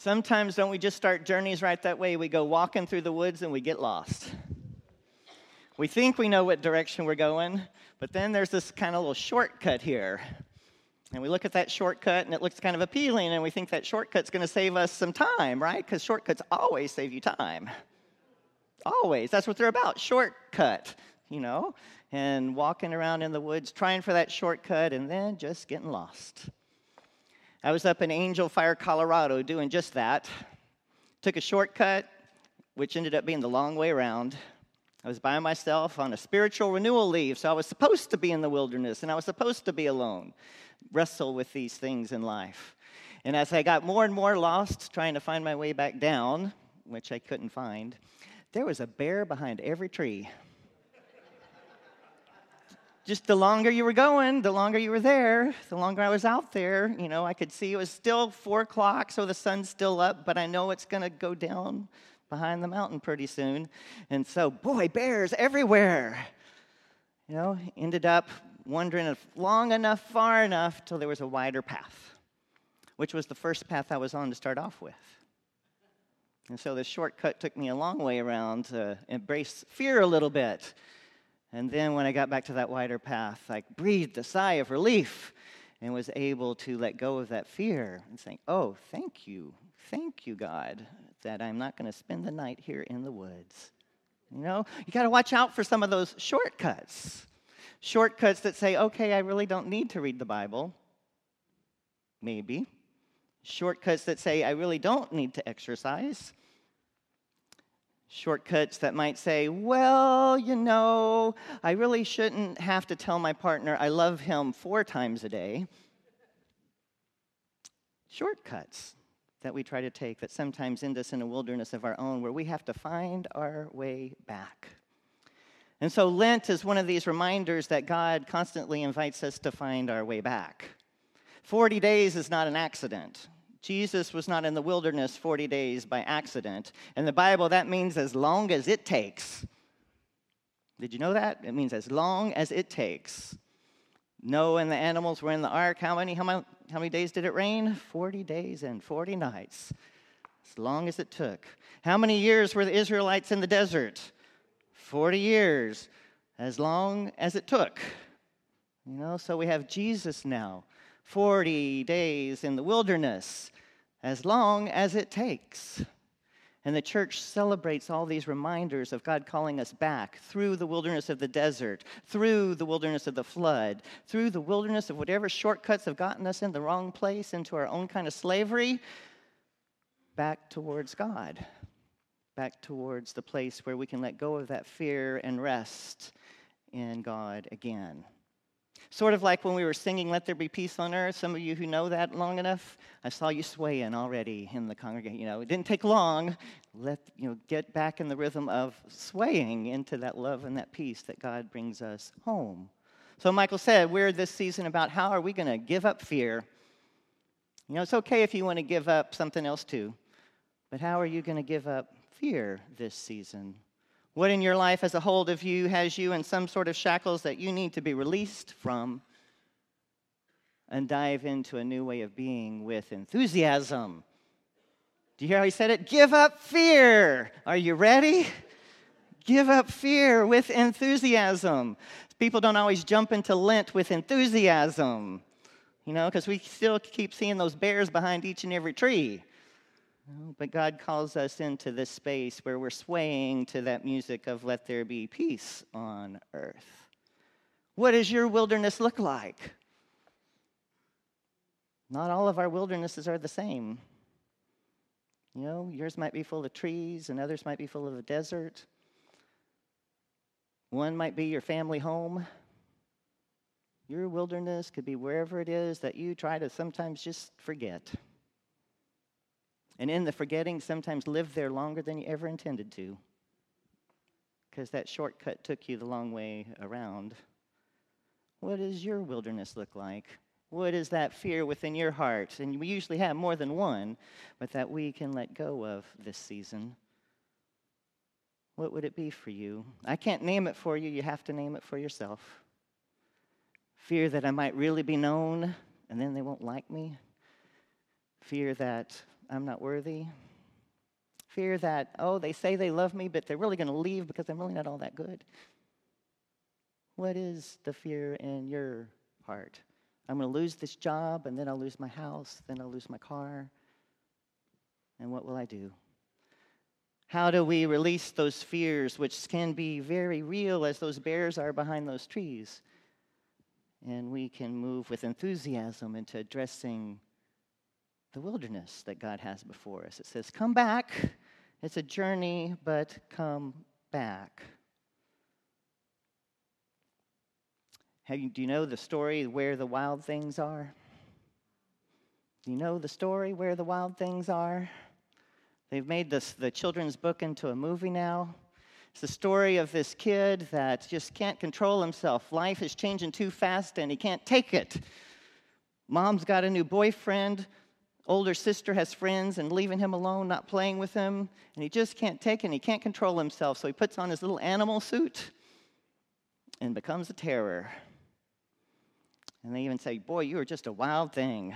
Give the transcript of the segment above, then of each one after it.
Sometimes don't we just start journeys right that way? We go walking through the woods and we get lost. We think we know what direction we're going, but then there's this kind of little shortcut here. And we look at that shortcut and it looks kind of appealing, and we think that shortcut's going to save us some time, right? Because shortcuts always save you time. Always. That's what they're about shortcut, you know? And walking around in the woods trying for that shortcut and then just getting lost. I was up in Angel Fire, Colorado, doing just that. Took a shortcut, which ended up being the long way around. I was by myself on a spiritual renewal leave, so I was supposed to be in the wilderness and I was supposed to be alone, wrestle with these things in life. And as I got more and more lost trying to find my way back down, which I couldn't find, there was a bear behind every tree just the longer you were going, the longer you were there, the longer I was out there. You know, I could see it was still four o'clock, so the sun's still up, but I know it's going to go down behind the mountain pretty soon. And so, boy, bears everywhere. You know, ended up wandering long enough, far enough, till there was a wider path, which was the first path I was on to start off with. And so the shortcut took me a long way around to embrace fear a little bit and then when I got back to that wider path, I breathed a sigh of relief and was able to let go of that fear and saying, Oh, thank you. Thank you, God, that I'm not going to spend the night here in the woods. You know, you got to watch out for some of those shortcuts. Shortcuts that say, okay, I really don't need to read the Bible. Maybe. Shortcuts that say, I really don't need to exercise shortcuts that might say, well, you know, I really shouldn't have to tell my partner I love him four times a day. Shortcuts that we try to take that sometimes end us in a wilderness of our own where we have to find our way back. And so Lent is one of these reminders that God constantly invites us to find our way back. 40 days is not an accident. Jesus was not in the wilderness 40 days by accident. In the Bible, that means as long as it takes. Did you know that? It means as long as it takes. Noah and the animals were in the ark. How many, how many, how many days did it rain? 40 days and 40 nights. As long as it took. How many years were the Israelites in the desert? 40 years. As long as it took. You know, so we have Jesus now 40 days in the wilderness, as long as it takes. And the church celebrates all these reminders of God calling us back through the wilderness of the desert, through the wilderness of the flood, through the wilderness of whatever shortcuts have gotten us in the wrong place, into our own kind of slavery, back towards God, back towards the place where we can let go of that fear and rest in God again. Sort of like when we were singing Let There Be Peace on Earth. Some of you who know that long enough, I saw you swaying already in the congregation. You know, it didn't take long. Let, you know, get back in the rhythm of swaying into that love and that peace that God brings us home. So Michael said, we're this season about how are we going to give up fear? You know, it's okay if you want to give up something else too, but how are you going to give up fear this season? What in your life as a hold of you has you in some sort of shackles that you need to be released from and dive into a new way of being with enthusiasm? Do you hear how he said it? Give up fear. Are you ready? Give up fear with enthusiasm. People don't always jump into Lent with enthusiasm, you know, because we still keep seeing those bears behind each and every tree. But God calls us into this space where we're swaying to that music of let there be peace on earth. What does your wilderness look like? Not all of our wildernesses are the same. You know, yours might be full of trees and others might be full of a desert. One might be your family home. Your wilderness could be wherever it is that you try to sometimes just forget. And in the forgetting, sometimes live there longer than you ever intended to because that shortcut took you the long way around. What does your wilderness look like? What is that fear within your heart? And we usually have more than one, but that we can let go of this season. What would it be for you? I can't name it for you, you have to name it for yourself. Fear that I might really be known and then they won't like me. Fear that I'm not worthy. Fear that, oh, they say they love me, but they're really going to leave because I'm really not all that good. What is the fear in your heart? I'm going to lose this job, and then I'll lose my house, then I'll lose my car. And what will I do? How do we release those fears, which can be very real as those bears are behind those trees? And we can move with enthusiasm into addressing the wilderness that God has before us. It says, Come back. It's a journey, but come back. You, do you know the story where the wild things are? Do you know the story where the wild things are? They've made this, the children's book into a movie now. It's the story of this kid that just can't control himself. Life is changing too fast and he can't take it. Mom's got a new boyfriend. Older sister has friends and leaving him alone, not playing with him. And he just can't take it and he can't control himself. So he puts on his little animal suit and becomes a terror. And they even say, Boy, you are just a wild thing.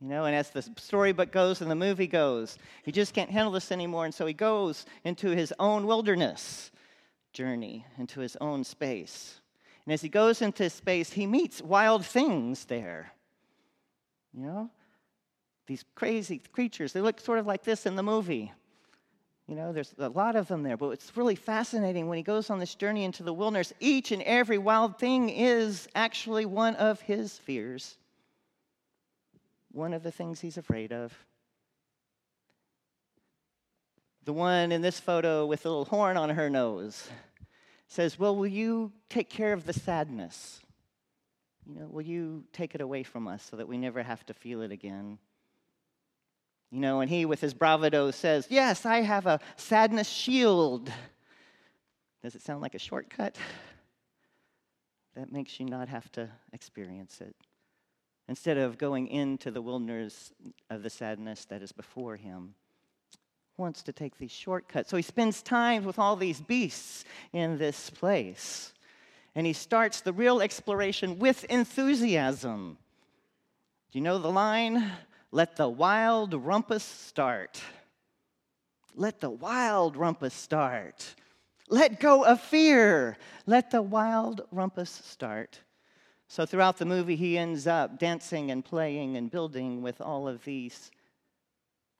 You know, and as the storybook goes and the movie goes, he just can't handle this anymore. And so he goes into his own wilderness journey, into his own space. And as he goes into space, he meets wild things there. You know, these crazy creatures. They look sort of like this in the movie. You know, there's a lot of them there, but it's really fascinating when he goes on this journey into the wilderness. Each and every wild thing is actually one of his fears one of the things he's afraid of. The one in this photo with a little horn on her nose says, Well, will you take care of the sadness? You know, will you take it away from us so that we never have to feel it again? You know, and he, with his bravado, says, Yes, I have a sadness shield. Does it sound like a shortcut? That makes you not have to experience it. Instead of going into the wilderness of the sadness that is before him wants to take these shortcuts. So he spends time with all these beasts in this place. And he starts the real exploration with enthusiasm. Do you know the line let the wild rumpus start let the wild rumpus start let go of fear let the wild rumpus start so throughout the movie, he ends up dancing and playing and building with all of these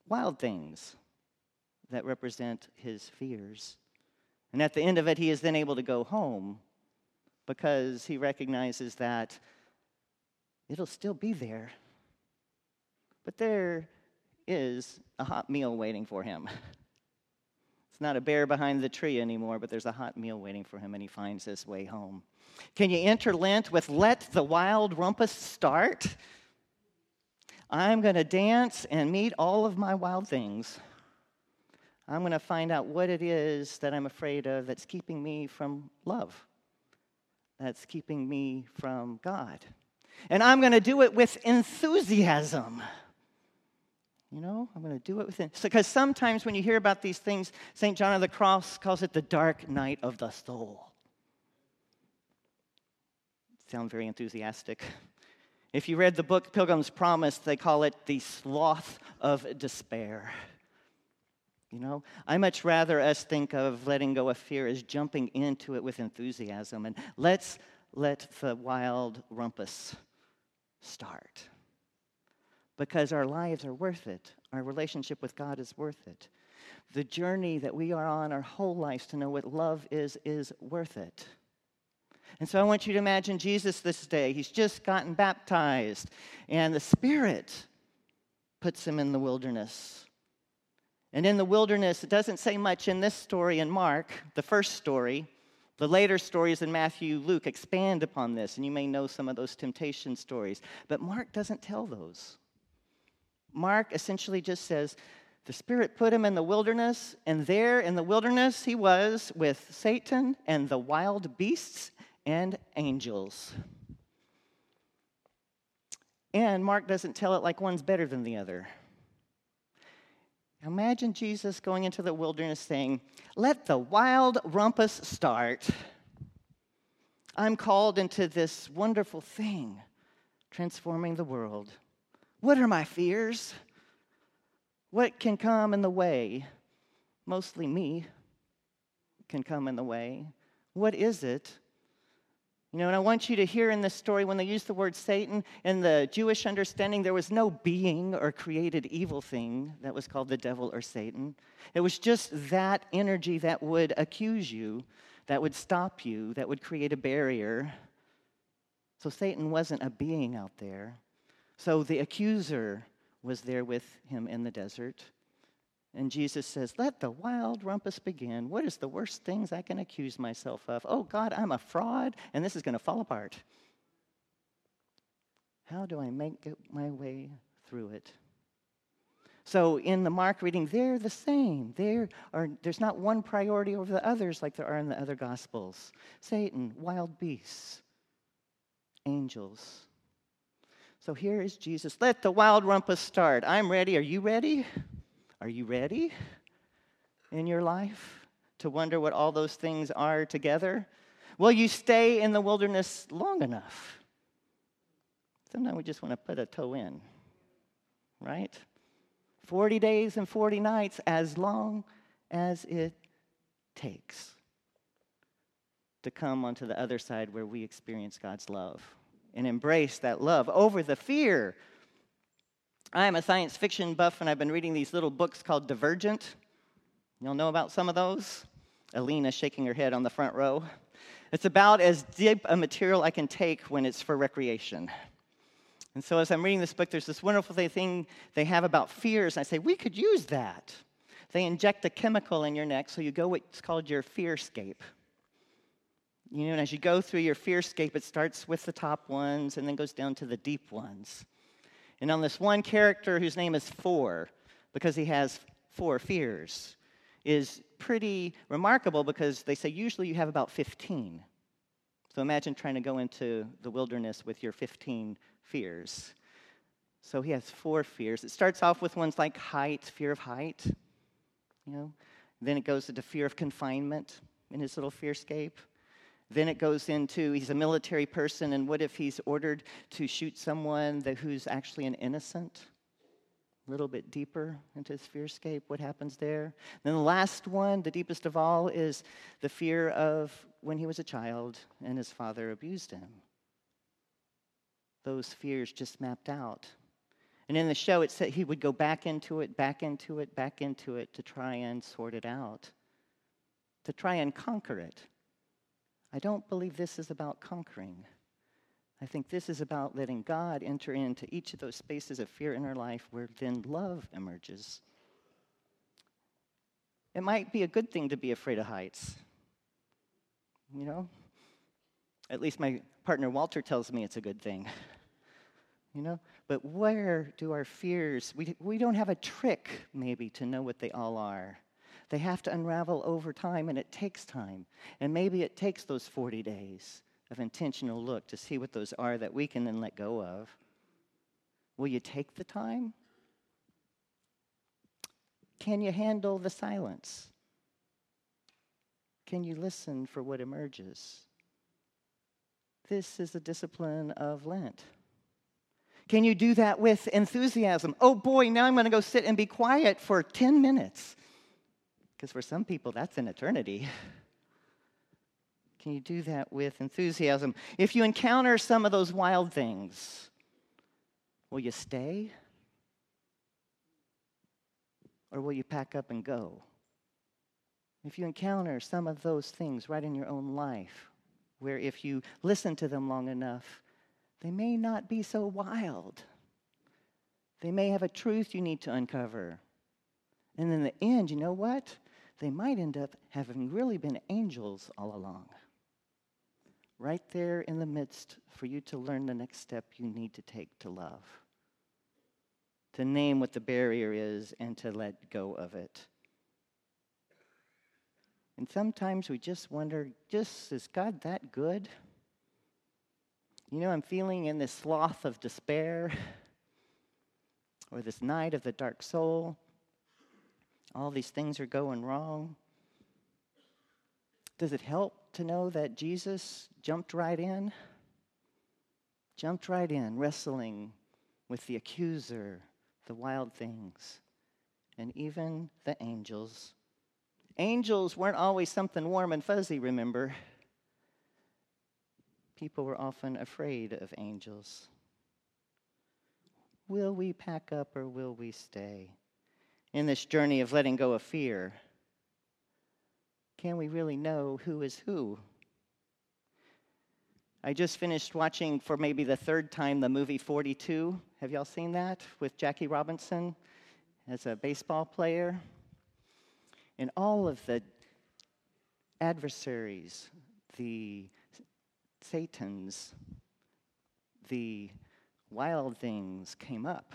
wild things that represent his fears. And at the end of it, he is then able to go home because he recognizes that it'll still be there. But there is a hot meal waiting for him. It's not a bear behind the tree anymore, but there's a hot meal waiting for him, and he finds his way home. Can you enter Lent with Let the Wild Rumpus Start? I'm going to dance and meet all of my wild things. I'm going to find out what it is that I'm afraid of that's keeping me from love, that's keeping me from God. And I'm going to do it with enthusiasm. You know, I'm going to do it within. Because so, sometimes when you hear about these things, St. John of the Cross calls it the dark night of the soul. Sound very enthusiastic. If you read the book Pilgrim's Promise, they call it the sloth of despair. You know, I much rather us think of letting go of fear as jumping into it with enthusiasm and let's let the wild rumpus start because our lives are worth it. Our relationship with God is worth it. The journey that we are on our whole lives to know what love is, is worth it. And so I want you to imagine Jesus this day. He's just gotten baptized, and the Spirit puts him in the wilderness. And in the wilderness, it doesn't say much in this story in Mark, the first story. The later stories in Matthew, Luke expand upon this, and you may know some of those temptation stories. But Mark doesn't tell those. Mark essentially just says, the Spirit put him in the wilderness, and there in the wilderness he was with Satan and the wild beasts and angels. And Mark doesn't tell it like one's better than the other. Imagine Jesus going into the wilderness saying, Let the wild rumpus start. I'm called into this wonderful thing, transforming the world. What are my fears? What can come in the way? Mostly me can come in the way. What is it? You know, and I want you to hear in this story when they use the word Satan, in the Jewish understanding, there was no being or created evil thing that was called the devil or Satan. It was just that energy that would accuse you, that would stop you, that would create a barrier. So Satan wasn't a being out there. So the accuser was there with him in the desert. And Jesus says, Let the wild rumpus begin. What is the worst things I can accuse myself of? Oh, God, I'm a fraud, and this is going to fall apart. How do I make my way through it? So in the Mark reading, they're the same. There are, there's not one priority over the others like there are in the other Gospels. Satan, wild beasts, angels. So here is Jesus. Let the wild rumpus start. I'm ready. Are you ready? Are you ready in your life to wonder what all those things are together? Will you stay in the wilderness long enough? Sometimes we just want to put a toe in, right? 40 days and 40 nights, as long as it takes to come onto the other side where we experience God's love and embrace that love over the fear I'm a science fiction buff, and I've been reading these little books called Divergent. Y'all know about some of those? Alina shaking her head on the front row. It's about as deep a material I can take when it's for recreation. And so, as I'm reading this book, there's this wonderful thing they have about fears. And I say, we could use that. They inject a chemical in your neck, so you go what's called your fearscape. You know, and as you go through your fearscape, it starts with the top ones and then goes down to the deep ones. And on this one character whose name is Four, because he has four fears, is pretty remarkable because they say usually you have about 15. So imagine trying to go into the wilderness with your 15 fears. So he has four fears. It starts off with ones like height, fear of height, you know. Then it goes into fear of confinement in his little fearscape. Then it goes into he's a military person, and what if he's ordered to shoot someone that, who's actually an innocent? A little bit deeper into his fearscape, what happens there? Then the last one, the deepest of all, is the fear of when he was a child and his father abused him. Those fears just mapped out. And in the show, it said he would go back into it, back into it, back into it to try and sort it out, to try and conquer it. I don't believe this is about conquering. I think this is about letting God enter into each of those spaces of fear in our life where then love emerges. It might be a good thing to be afraid of heights. You know? At least my partner Walter tells me it's a good thing. You know? But where do our fears, we, we don't have a trick maybe to know what they all are. They have to unravel over time, and it takes time. And maybe it takes those 40 days of intentional look to see what those are that we can then let go of. Will you take the time? Can you handle the silence? Can you listen for what emerges? This is the discipline of Lent. Can you do that with enthusiasm? Oh boy, now I'm going to go sit and be quiet for 10 minutes. Because for some people, that's an eternity. Can you do that with enthusiasm? If you encounter some of those wild things, will you stay? Or will you pack up and go? If you encounter some of those things right in your own life, where if you listen to them long enough, they may not be so wild. They may have a truth you need to uncover. And in the end, you know what? They might end up having really been angels all along. Right there in the midst for you to learn the next step you need to take to love, to name what the barrier is and to let go of it. And sometimes we just wonder just is God that good? You know, I'm feeling in this sloth of despair or this night of the dark soul all these things are going wrong? Does it help to know that Jesus jumped right in? Jumped right in, wrestling with the accuser, the wild things. and even the angels. Angels weren't always something warm and fuzzy, remember? People were often afraid of angels. Will we pack up or will we stay? In this journey of letting go of fear, can we really know who is who? I just finished watching for maybe the third time the movie 42. Have y'all seen that with Jackie Robinson as a baseball player? And all of the adversaries, the Satans, the wild things came up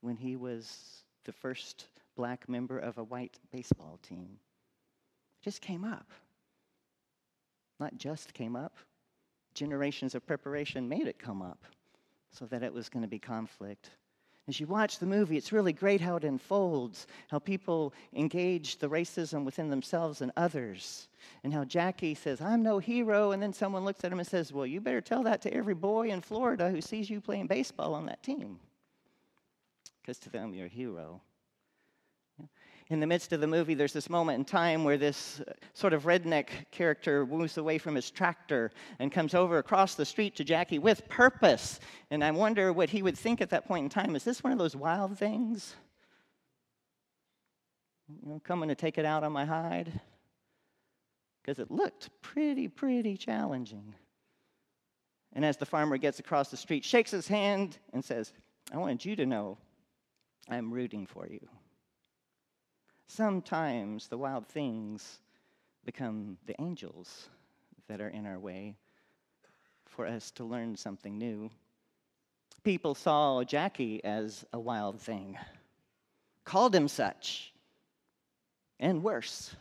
when he was the first black member of a white baseball team. Just came up. Not just came up, generations of preparation made it come up so that it was going to be conflict. As you watch the movie, it's really great how it unfolds, how people engage the racism within themselves and others, and how Jackie says, I'm no hero, and then someone looks at him and says, Well, you better tell that to every boy in Florida who sees you playing baseball on that team. Because to them, you're a hero in the midst of the movie, there's this moment in time where this uh, sort of redneck character moves away from his tractor and comes over across the street to Jackie with purpose. And I wonder what he would think at that point in time. Is this one of those wild things? You know, coming to take it out on my hide? Because it looked pretty, pretty challenging. And as the farmer gets across the street, shakes his hand and says, I wanted you to know I'm rooting for you. Sometimes the wild things become the angels that are in our way for us to learn something new. People saw Jackie as a wild thing, called him such, and worse.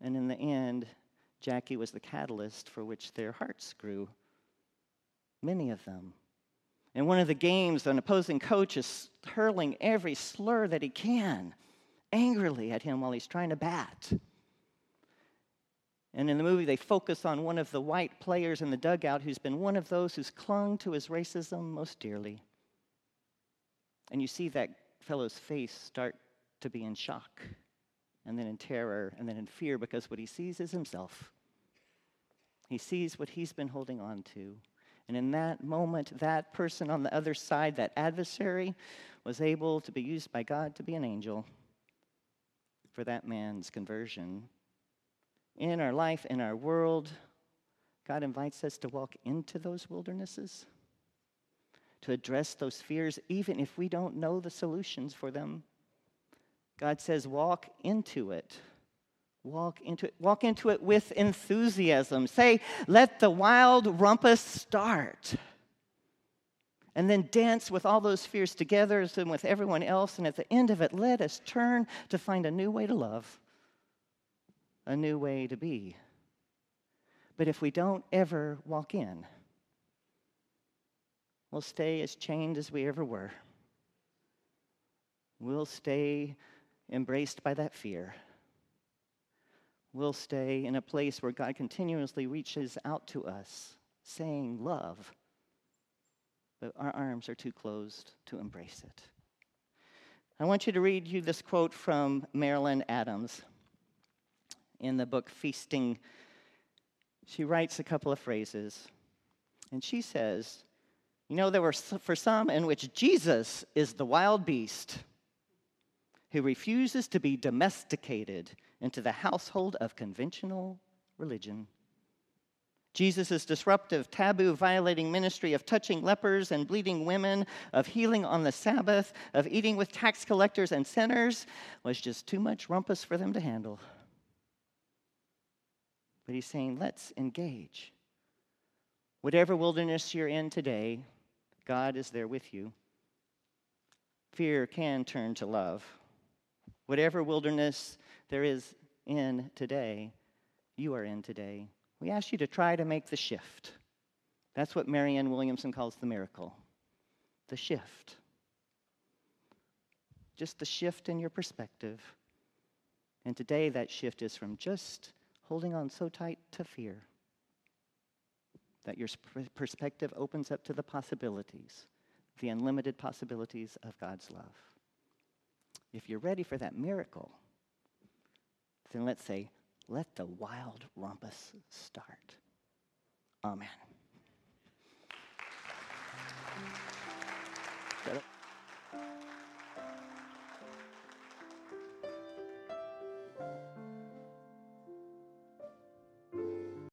And in the end, Jackie was the catalyst for which their hearts grew. Many of them in one of the games, an opposing coach is hurling every slur that he can angrily at him while he's trying to bat. And in the movie, they focus on one of the white players in the dugout who's been one of those who's clung to his racism most dearly. And you see that fellow's face start to be in shock, and then in terror, and then in fear because what he sees is himself. He sees what he's been holding on to. And in that moment, that person on the other side, that adversary, was able to be used by God to be an angel for that man's conversion. In our life, in our world, God invites us to walk into those wildernesses, to address those fears, even if we don't know the solutions for them. God says, walk into it. Walk into it. Walk into it with enthusiasm. Say, let the wild rumpus start. And then dance with all those fears together and with everyone else. And at the end of it, let us turn to find a new way to love, a new way to be. But if we don't ever walk in, we'll stay as chained as we ever were. We'll stay embraced by that fear we'll stay in a place where God continuously reaches out to us, saying love, but our arms are too closed to embrace it. I want you to read you this quote from Marilyn Adams in the book Feasting. She writes a couple of phrases, and she says, You know, there were for some in which Jesus is the wild beast who refuses to be domesticated into the household of conventional religion. Jesus' disruptive, taboo violating ministry of touching lepers and bleeding women, of healing on the Sabbath, of eating with tax collectors and sinners was just too much rumpus for them to handle. But he's saying, let's engage. Whatever wilderness you're in today, God is there with you. Fear can turn to love. Whatever wilderness there is in today, you are in today. We ask you to try to make the shift. That's what Marianne Williamson calls the miracle the shift. Just the shift in your perspective. And today, that shift is from just holding on so tight to fear that your perspective opens up to the possibilities, the unlimited possibilities of God's love. If you're ready for that miracle, then let's say, let the wild rumpus start. Amen.